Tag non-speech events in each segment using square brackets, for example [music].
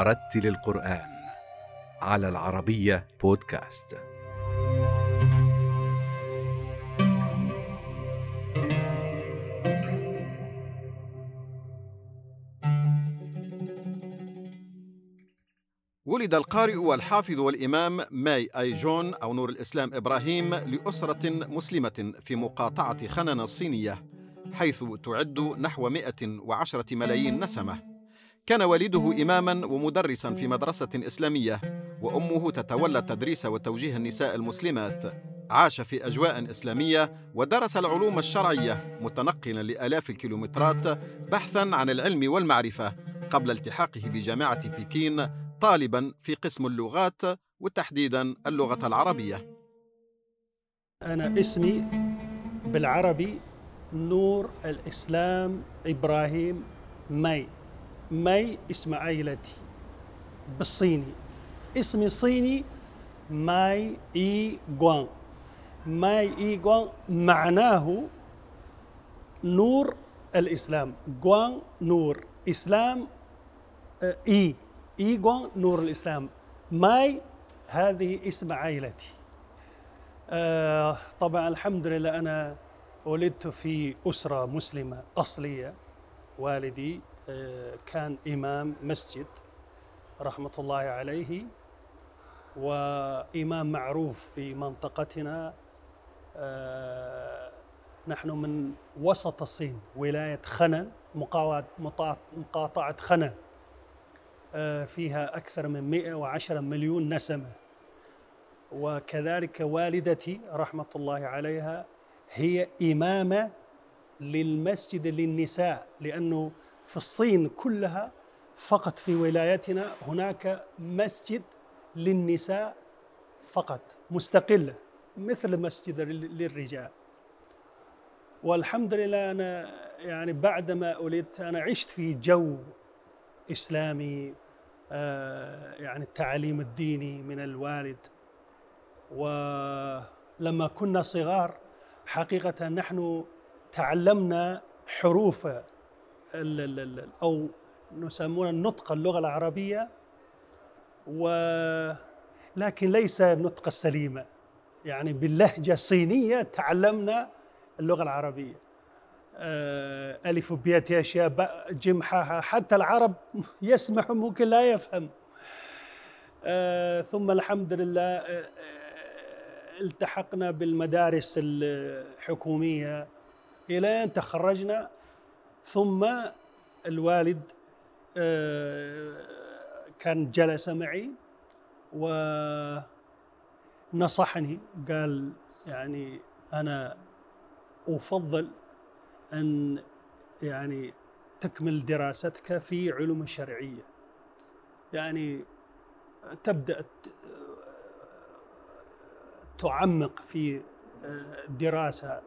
ورتل القرآن على العربية بودكاست. ولد القارئ والحافظ والإمام ماي أي جون أو نور الإسلام إبراهيم لأسرة مسلمة في مقاطعة خنن الصينية حيث تعد نحو 110 ملايين نسمة كان والده إماما ومدرسا في مدرسة إسلامية وأمه تتولى تدريس وتوجيه النساء المسلمات. عاش في أجواء إسلامية ودرس العلوم الشرعية متنقلا لآلاف الكيلومترات بحثا عن العلم والمعرفة قبل التحاقه بجامعة بكين طالبا في قسم اللغات وتحديدا اللغة العربية. أنا اسمي بالعربي نور الإسلام إبراهيم ماي ماي اسم عائلتي بالصيني. اسمي صيني ماي إي جوان ماي إي جوان معناه نور الإسلام. جوان نور إسلام آه، إي إي جوان نور الإسلام. ماي هذه اسم عائلتي آه طبعا الحمد لله أنا ولدت في أسرة مسلمة أصلية. والدي آه، كان إمام مسجد رحمة الله عليه وإمام معروف في منطقتنا آه، نحن من وسط الصين ولاية خنن مقاطعة خنن آه، فيها أكثر من 110 مليون نسمة. وكذلك والدتي رحمة الله عليها هي إمامة للمسجد للنساء لأنه في الصين كلها فقط في ولايتنا هناك مسجد للنساء فقط مستقلة مثل مسجد للرجال. والحمد لله أنا يعني بعدما ولدت أنا عشت في جو إسلامي آه، يعني التعليم الديني من الوالد. ولما كنا صغار حقيقة نحن تعلمنا حروف أو نسمونها النطق اللغة العربية ولكن ليس النطق السليمة. يعني باللهجة الصينية تعلمنا اللغة العربية. آه، ألف بيت أشياء جيم حاها حتى العرب [laughs] يسمع ممكن لا يفهم. آه، ثم الحمد لله آه، التحقنا بالمدارس الحكومية. إلى أن تخرجنا ثم الوالد آه، كان جلس معي ونصحني قال يعني أنا أفضل أن يعني تكمل دراستك في علوم الشرعية يعني تبدأ تعمق في الدراسة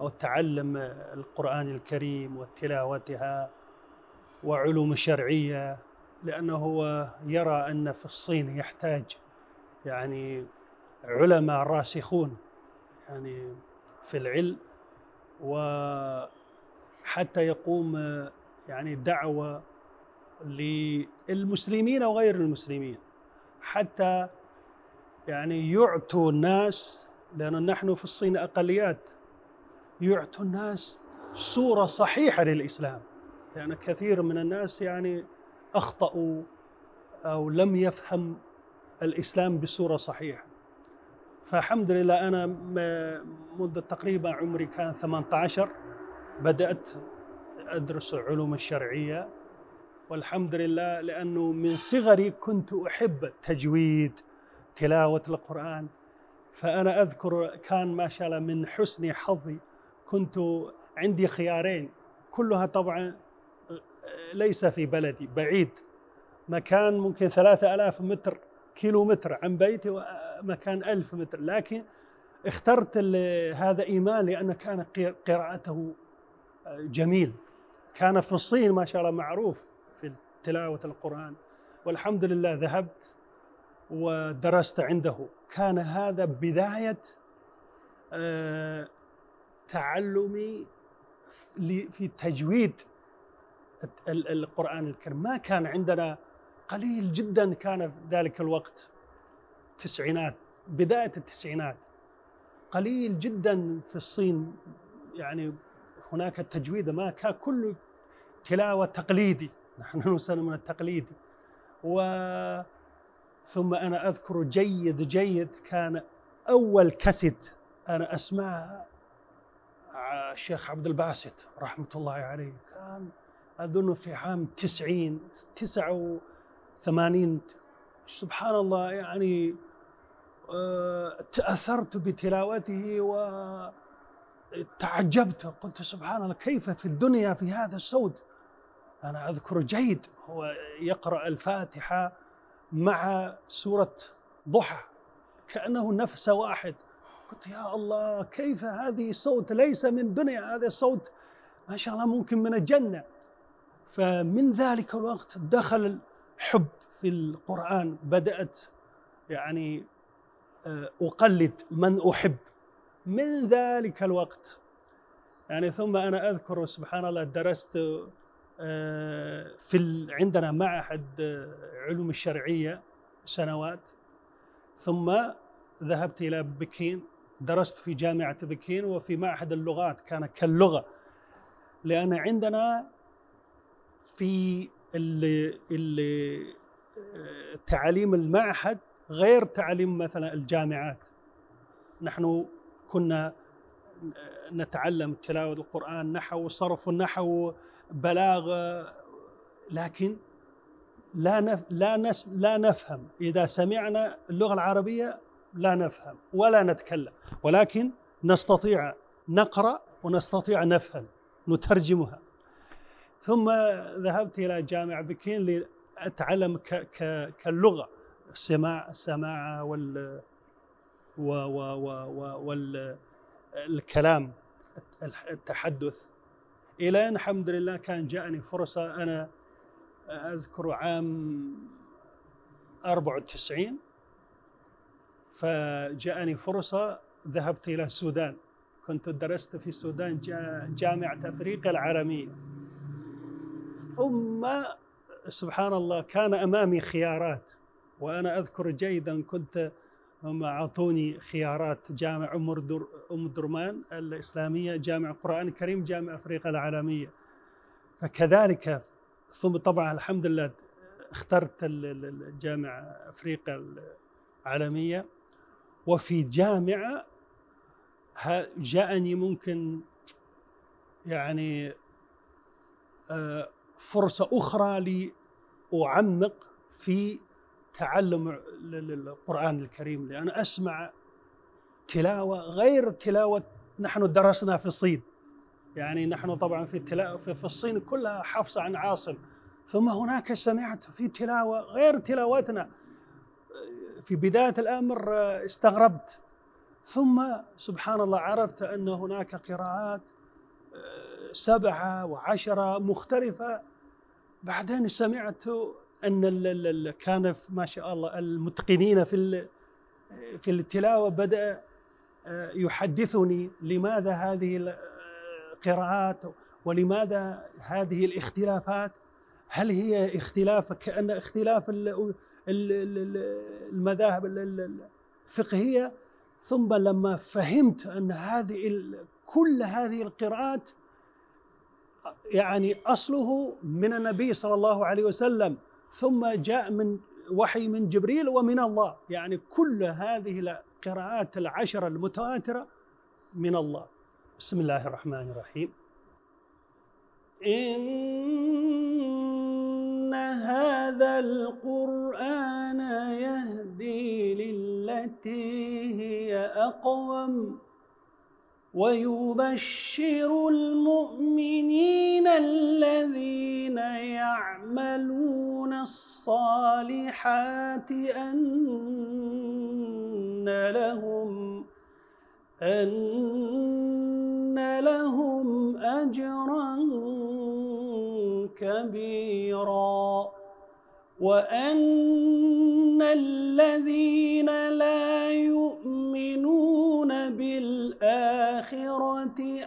أو تعلم القرآن الكريم وتلاوتها وعلوم الشرعية لأنه هو يرى أن في الصين يحتاج يعني علماء راسخون يعني في العلم وحتى يقوم يعني دعوة للمسلمين وغير المسلمين. حتى يعني يعطوا الناس لأن نحن في الصين أقليات. يعطوا الناس صورة صحيحة للإسلام. لأن كثير من الناس يعني أخطأوا أو لم يفهم الإسلام بصورة صحيحة. فالحمد لله أنا منذ تقريبا عمري كان 18 بدأت أدرس العلوم الشرعية. والحمد لله لأنه من صغري كنت أحب التجويد تلاوة القرآن. فأنا أذكر كان ما شاء الله من حسن حظي كنت عندي خيارين. كلها طبعا ليس في بلدي بعيد. مكان ممكن ثلاثة ألاف متر كيلو متر عن بيتي ومكان ألف متر. لكن اخترت هذا إيمان لأن كان قراءته جميل. كان في الصين ما شاء الله معروف في تلاوة القرآن. والحمد لله ذهبت ودرست عنده. كان هذا بداية آه، تعلمي في تجويد القرآن الكريم. ما كان عندنا قليل جدا كان في ذلك الوقت التسعينات بداية التسعينات. قليل جدا في الصين يعني هناك التجويد ما كان كله تلاوة تقليدي. [laughs] نحن نسمى من التقليدي و ثم أنا أذكر جيد جيد كان أول كاسيت أنا أسمعها الشيخ عبد الباسط رحمة الله عليه كان أظن في عام تسعين تسعة وثمانين سبحان الله يعني آه، تأثرت بتلاوته وتعجبت قلت سبحان الله كيف في الدنيا في هذا الصوت؟ أنا أذكر جيد هو يقرأ الفاتحة مع سورة ضحى كأنه نفس واحد. قلت يا الله كيف هذه الصوت؟ ليس من دنيا هذا الصوت. ما شاء الله ممكن من الجنة. فمن ذلك الوقت دخل الحب في القرآن. بدأت يعني آه، أقلد من أحب. من ذلك الوقت. يعني ثم أنا أذكر سبحان الله درست آه، في عندنا معهد آه، علوم الشرعية سنوات. ثم ذهبت إلى بكين. درست في جامعة بكين وفي معهد اللغات كان كاللغة. لأن عندنا في تعليم المعهد غير تعليم مثلا الجامعات. نحن كنا نتعلم تلاوة القرآن نحو صرف النحو بلاغة لكن لا نف لا نس لا نفهم. إذا سمعنا اللغة العربية لا نفهم ولا نتكلم ولكن نستطيع نقرأ ونستطيع نفهم نترجمها. ثم ذهبت إلى جامعة بكين لأتعلم ك ك كاللغة السماع السماعة وال و و و و وال الكلام التحدث. إلى أن الحمد لله كان جاءني فرصة أنا أذكر عام 94 فجاءني فرصة ذهبت إلى السودان. كنت درست في السودان جامعة أفريقيا العالمية. ثم سبحان الله كان أمامي خيارات وأنا أذكر جيدا كنت هم أعطوني خيارات. جامع أم درمان الإسلامية جامع القرآن الكريم جامع أفريقيا العالمية. فكذلك ثم طبعا الحمد لله اخترت الجامعة أفريقيا العالمية وفي جامعة جاءني ممكن يعني آه، فرصة أخرى لأعمق في تعلم القرآن الكريم. لأن أسمع تلاوة غير تلاوة نحن درسنا في الصين. يعني نحن طبعا في في الصين كلها حفص عن عاصم. ثم هناك سمعت في تلاوة غير تلاوتنا. في بداية الأمر استغربت. ثم سبحان الله عرفت أن هناك قراءات سبعة وعشرة مختلفة. بعدين سمعت أن كان ما شاء الله المتقنين في في التلاوة بدأ آه، يحدثني لماذا هذه القراءات ولماذا هذه الاختلافات. هل هي اختلاف كأن اختلاف المذاهب الفقهية ثم لما فهمت أن هذه كل هذه القراءات يعني أصله من النبي صلى الله عليه وسلم ثم جاء من وحي من جبريل ومن الله. يعني كل هذه القراءات العشرة المتواترة من الله. بسم الله الرحمن الرحيم. إن هذا القرآن يهدي للتي هي أقوم ويبشر المؤمنين الذين يعملون الصالحات أن لهم أن لهم أجرا كبيرا. وأن الذين لا يؤمنون بالآخرة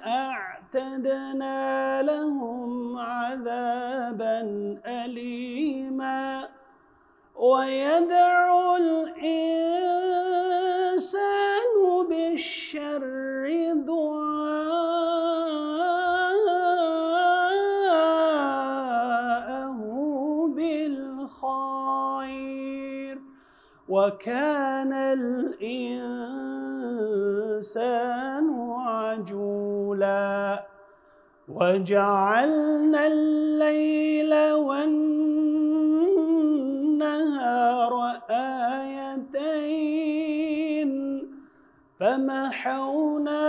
أعتدنا لهم عذابا أليما. ويدعو الإنسان بالشر دعاءه وكان الإنسان عجولا وجعلنا الليل والنهار آيتين فمحونا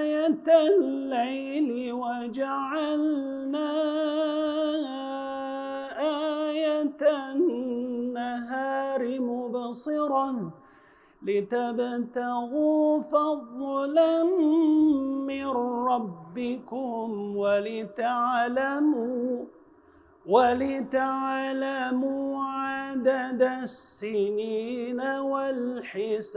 آية الليل وجعلنا النهار مبصرة لتبتغوا فضلا من ربكم ولتعلموا ولتعلموا عدد السنين والحساب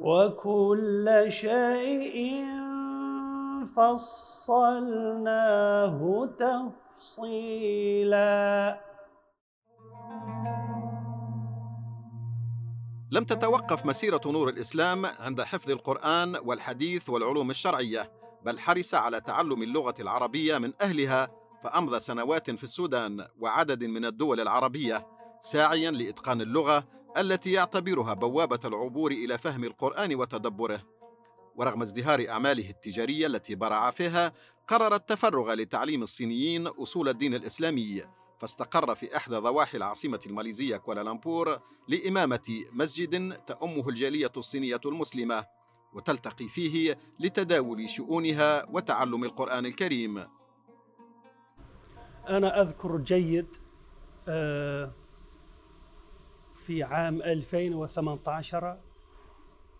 وكل شيء فصلناه تفصيلا. لم تتوقف مسيرة نور الإسلام عند حفظ القرآن والحديث والعلوم الشرعية بل حرص على تعلم اللغة العربية من أهلها فأمضى سنوات في السودان وعدد من الدول العربية ساعيا لإتقان اللغة التي يعتبرها بوابة العبور إلى فهم القرآن وتدبره. ورغم ازدهار أعماله التجارية التي برع فيها قرر التفرغ لتعليم الصينيين أصول الدين الإسلامي فاستقر في إحدى ضواحي العاصمة الماليزية كوالالمبور لإمامة مسجد تأمه الجالية الصينية المسلمة وتلتقي فيه لتداول شؤونها وتعلم القرآن الكريم. أنا أذكر جيد آه، في عام 2018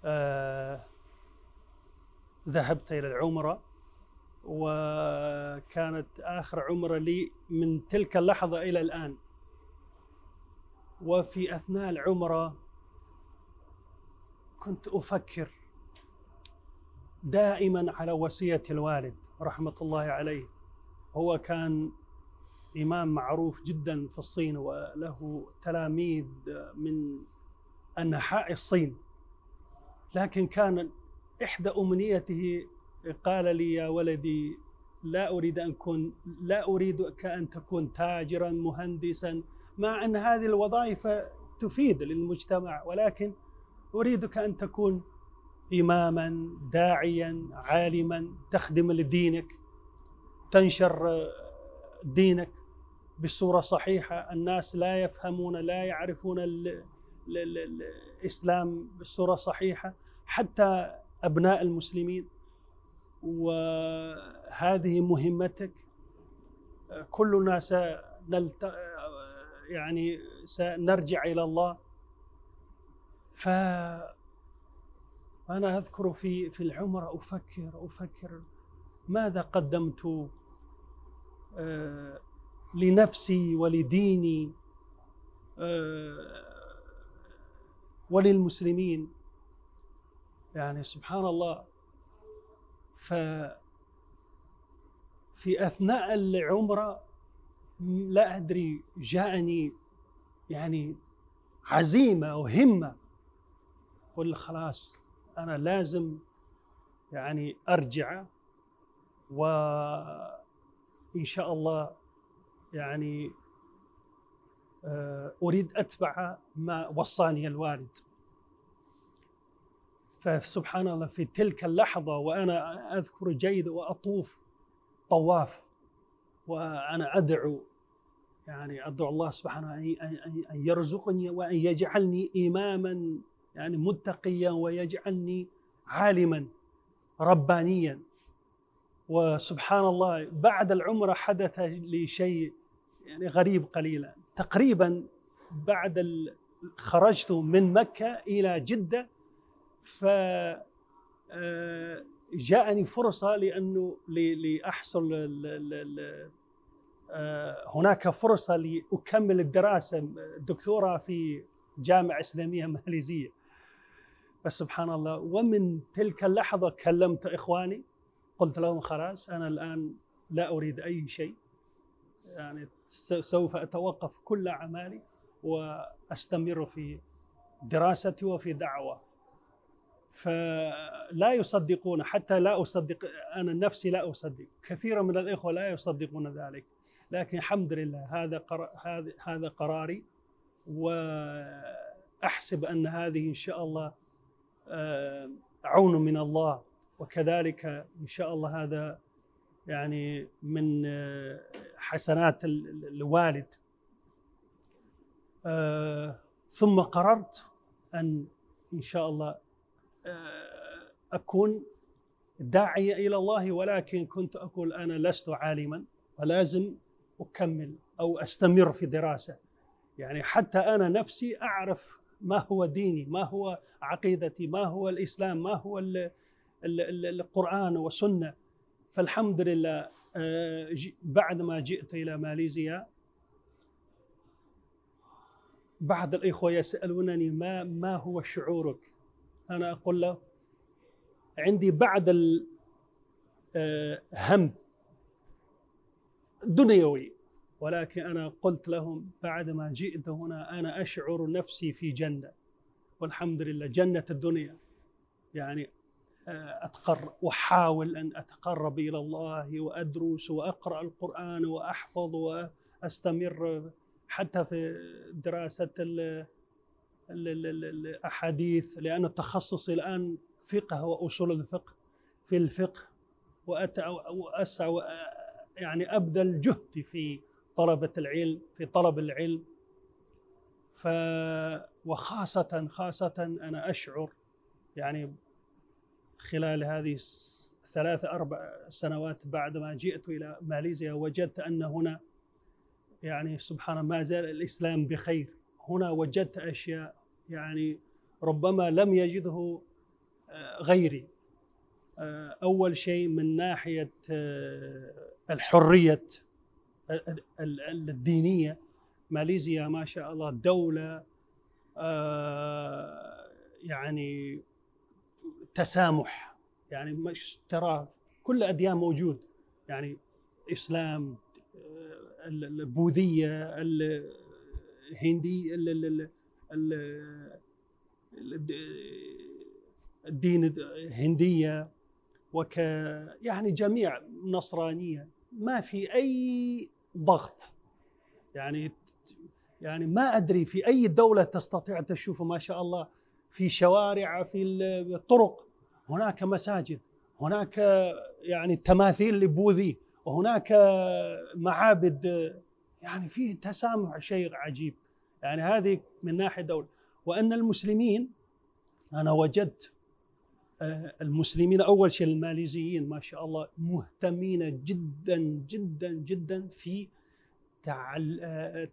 آه، ذهبت إلى العمرة وكانت آخر عمرة لي من تلك اللحظة إلى الآن. وفي أثناء العمرة كنت أفكر دائما على وصية الوالد رحمة الله عليه. هو كان إمام معروف جدا في الصين وله تلاميذ من أنحاء الصين. لكن كان إحدى أمنيته قال لي يا ولدي لا أريد أن أكون لا أريدك أن تكون تاجرا مهندسا مع أن هذه الوظائف تفيد للمجتمع ولكن أريدك أن تكون إماما داعيا عالما تخدم لدينك تنشر دينك بصورة صحيحة. الناس لا يفهمون لا يعرفون الإسلام بصورة صحيحة حتى أبناء المسلمين وهذه مهمتك. كلنا سنلت يعني سنرجع إلى الله. ف أنا أذكر في في العمرة أفكر أفكر ماذا قدمت آه، لنفسي ولديني آه، وللمسلمين. يعني سبحان الله ف في أثناء العمرة لا أدري جاءني يعني عزيمة وهمه قل خلاص أنا لازم يعني أرجع وان شاء الله يعني آه، أريد أتبع ما وصاني الوالد. فسبحان الله في تلك اللحظة وأنا أذكر جيد وأطوف طواف وأنا أدعو يعني أدعو الله سبحانه أن يرزقني وأن يجعلني إماما يعني متقيا ويجعلني عالما ربانيا. وسبحان الله بعد العمرة حدث لي شيء يعني غريب قليلا. تقريبا بعد خرجت من مكة إلى جدة ف آه، جاءني فرصة لأنه لأحصل آه، هناك فرصة لأكمل الدراسة دكتوراه في جامعة إسلامية ماليزية. فسبحان الله ومن تلك اللحظة كلمت إخواني قلت لهم خلاص أنا الآن لا أريد أي شيء. يعني سوف أتوقف كل أعمالي وأستمر في دراستي وفي دعوة. فلا يصدقون حتى لا أصدق أنا نفسي لا أصدق. كثير من الإخوة لا يصدقون ذلك. لكن الحمد لله هذا قر... هذا قراري وأحسب أن هذه إن شاء الله آه، عون من الله. وكذلك إن شاء الله هذا يعني من آه، حسنات ال- ال- الوالد. آه، ثم قررت أن إن شاء الله آه، أكون داعية إلى الله ولكن كنت أقول أنا لست عالما ولازم أكمل أو أستمر في دراسة يعني حتى أنا نفسي أعرف ما هو ديني ما هو عقيدتي ما هو الإسلام ما هو ال- ال- ال- القرآن والسنة فالحمد لله آه، بعد ما جئت إلى ماليزيا بعض الإخوة يسألونني ما ما هو شعورك؟ أنا أقول له عندي بعض الهم دنيوي ولكن أنا قلت لهم بعد ما جئت هنا أنا أشعر نفسي في جنة. والحمد لله جنة الدنيا. يعني آه، اتقر واحاول أن أتقرب إلى الله وأدرس وأقرأ القرآن وأحفظ وأستمر حتى في دراسة ال- ال- ال- ال- الاحاديث لأن تخصصي الآن فقه وأصول الفقه في الفقه وأت- واسعى وأ- يعني أبذل جهدي في طلبة العلم في طلب العلم. ف وخاصة خاصة أنا أشعر يعني خلال هذه ثلاث أربع سنوات بعد ما جئت إلى ماليزيا وجدت أن هنا يعني سبحان ما زال الإسلام بخير. هنا وجدت أشياء يعني ربما لم يجده آه، غيري. آه، أول شيء من ناحية آه، الحرية ال- ال- الدينية. ماليزيا ما شاء الله دولة يعني تسامح. يعني مش ترى كل الاديان موجود. يعني إسلام ال- البوذية الهندي ال- ال- ال- ال- ال- الدين الهنديه وك يعني جميع نصرانية. ما في أي ضغط. يعني يعني ما أدري في أي دولة تستطيع تشوف ما شاء الله في شوارع في الطرق هناك مساجد هناك يعني تماثيل لبوذي وهناك معابد. يعني فيه تسامح شيء عجيب. يعني هذه من ناحية دولة وأن المسلمين أنا وجدت آه، المسلمين أول شيء الماليزيين ما شاء الله مهتمين جدا جدا جدا في. آه،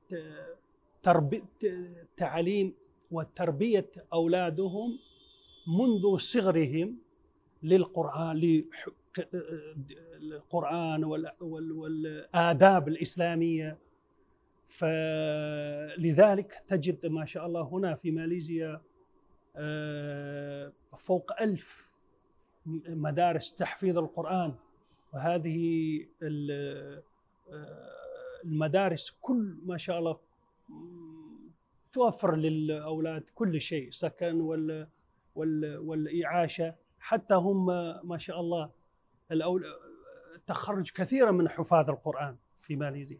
تعليم وتربية أولادهم منذ صغرهم للقرآن آه،. وال... والآداب الإسلامية فلذلك تجد ما شاء الله هنا في ماليزيا آه، فوق ألف مدارس تحفيظ القرآن. وهذه آه، المدارس كل ما شاء الله توفر للأولاد كل شيء سكن وال وال والإعاشة. حتى هم ما شاء الله الأول تخرج كثيرا من حفاظ القرآن في ماليزيا.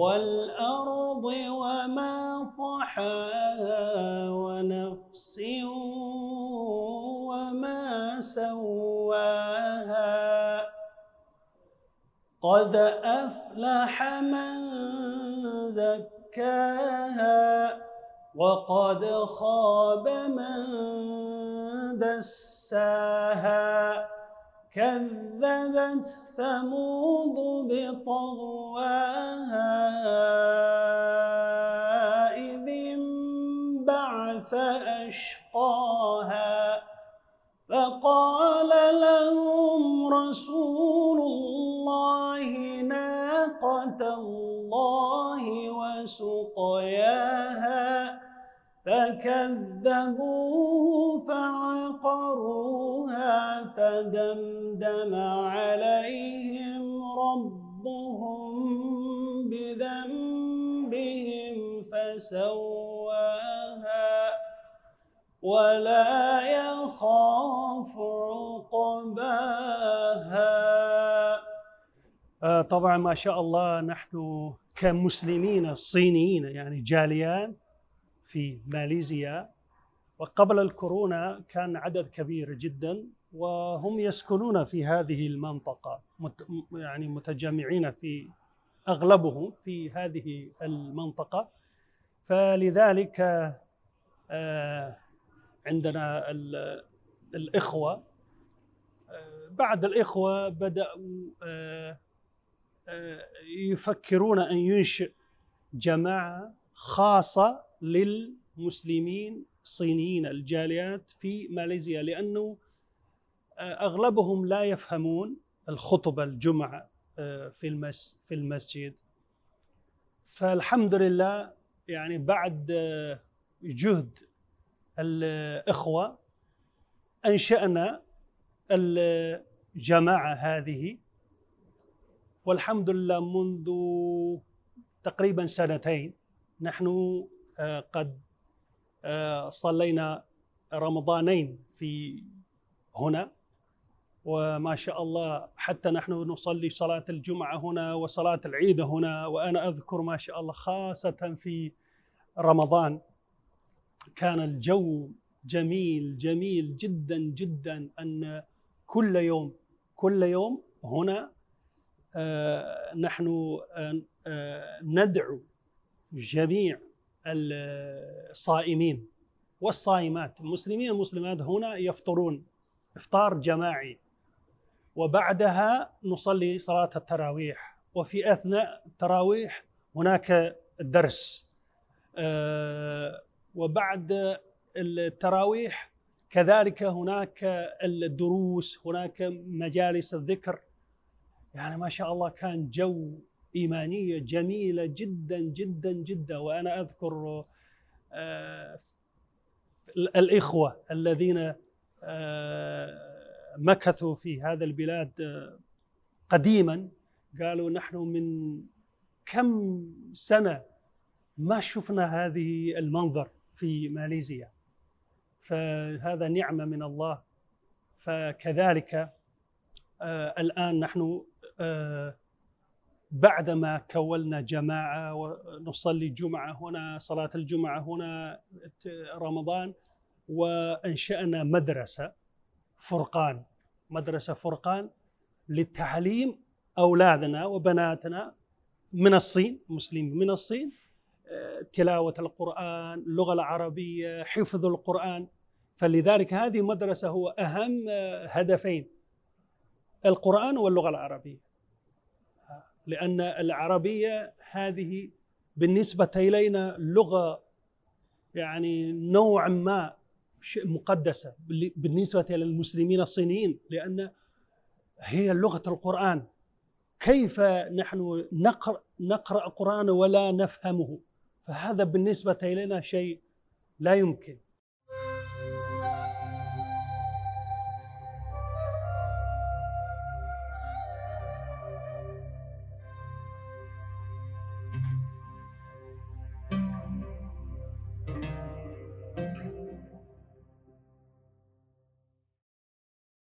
والأرض وما طحاها ونفس وما سواها. قد أفلح من زكاها وقد خاب من دساها. كذبت ثمود بطغواها إذ انبعث أشقاها. فقال لهم رسول الله ناقة الله وسقياها. فكذبوه فعقروها فدمدم عليهم ربهم بذنبهم فسواها ولا يخاف عقباها. آه، طبعا ما شاء الله نحن كمسلمين صينيين يعني جاليان في ماليزيا وقبل الكورونا كان عدد كبير جدا وهم يسكنون في هذه المنطقة يعني متجمعين في أغلبهم في هذه المنطقة. فلذلك آه، عندنا الإخوة آه، بعد الإخوة بدأوا آه، يفكرون أن ينشئ جماعة خاصة للمسلمين الصينيين الجاليات في ماليزيا لأنه آه، أغلبهم لا يفهمون الخطبه الجمعة آه، في في المسجد. فالحمد لله يعني بعد آه، جهد الإخوة أنشأنا الجماعة هذه. والحمد لله منذ تقريبا سنتين نحن قد آه، صلينا رمضانين في هنا. وما شاء الله حتى نحن نصلي صلاة الجمعة هنا وصلاة العيد هنا. وأنا أذكر ما شاء الله خاصة في رمضان كان الجو جميل جميل جدا جدا أن كل يوم كل يوم هنا آه، نحن ندعو جميع الصائمين والصائمات. المسلمين والمسلمات هنا يفطرون. إفطار جماعي. وبعدها نصلي صلاة التراويح. وفي أثناء التراويح هناك درس. آه، وبعد التراويح كذلك هناك الدروس هناك مجالس الذكر. يعني ما شاء الله كان جو إيمانية جميلة جدا جدا جدا. وأنا أذكر آه، الإخوة الذين آه، مكثوا في هذا البلاد آه، قديما. قالوا نحن من كم سنة ما شفنا هذه المنظر في ماليزيا. فهذا نعمة من الله. فكذلك الآن نحن بعدما كولنا جماعة ونصلي جمعة هنا صلاة الجمعة هنا رمضان وأنشأنا مدرسة فرقان. مدرسة فرقان لتعليم أولادنا وبناتنا من الصين مسلمين من الصين. تلاوة القرآن اللغة العربية حفظ القرآن. فلذلك هذه مدرسة هو أهم هدفين القرآن واللغة العربية. لأن العربية هذه بالنسبة إلينا لغة يعني نوعا ما مقدسة بالنسبة للمسلمين الصينيين لأن هي لغة القرآن. كيف نحن نقرأ, نقرأ قرآن ولا نفهمه؟ فهذا بالنسبة إلينا شيء لا يمكن.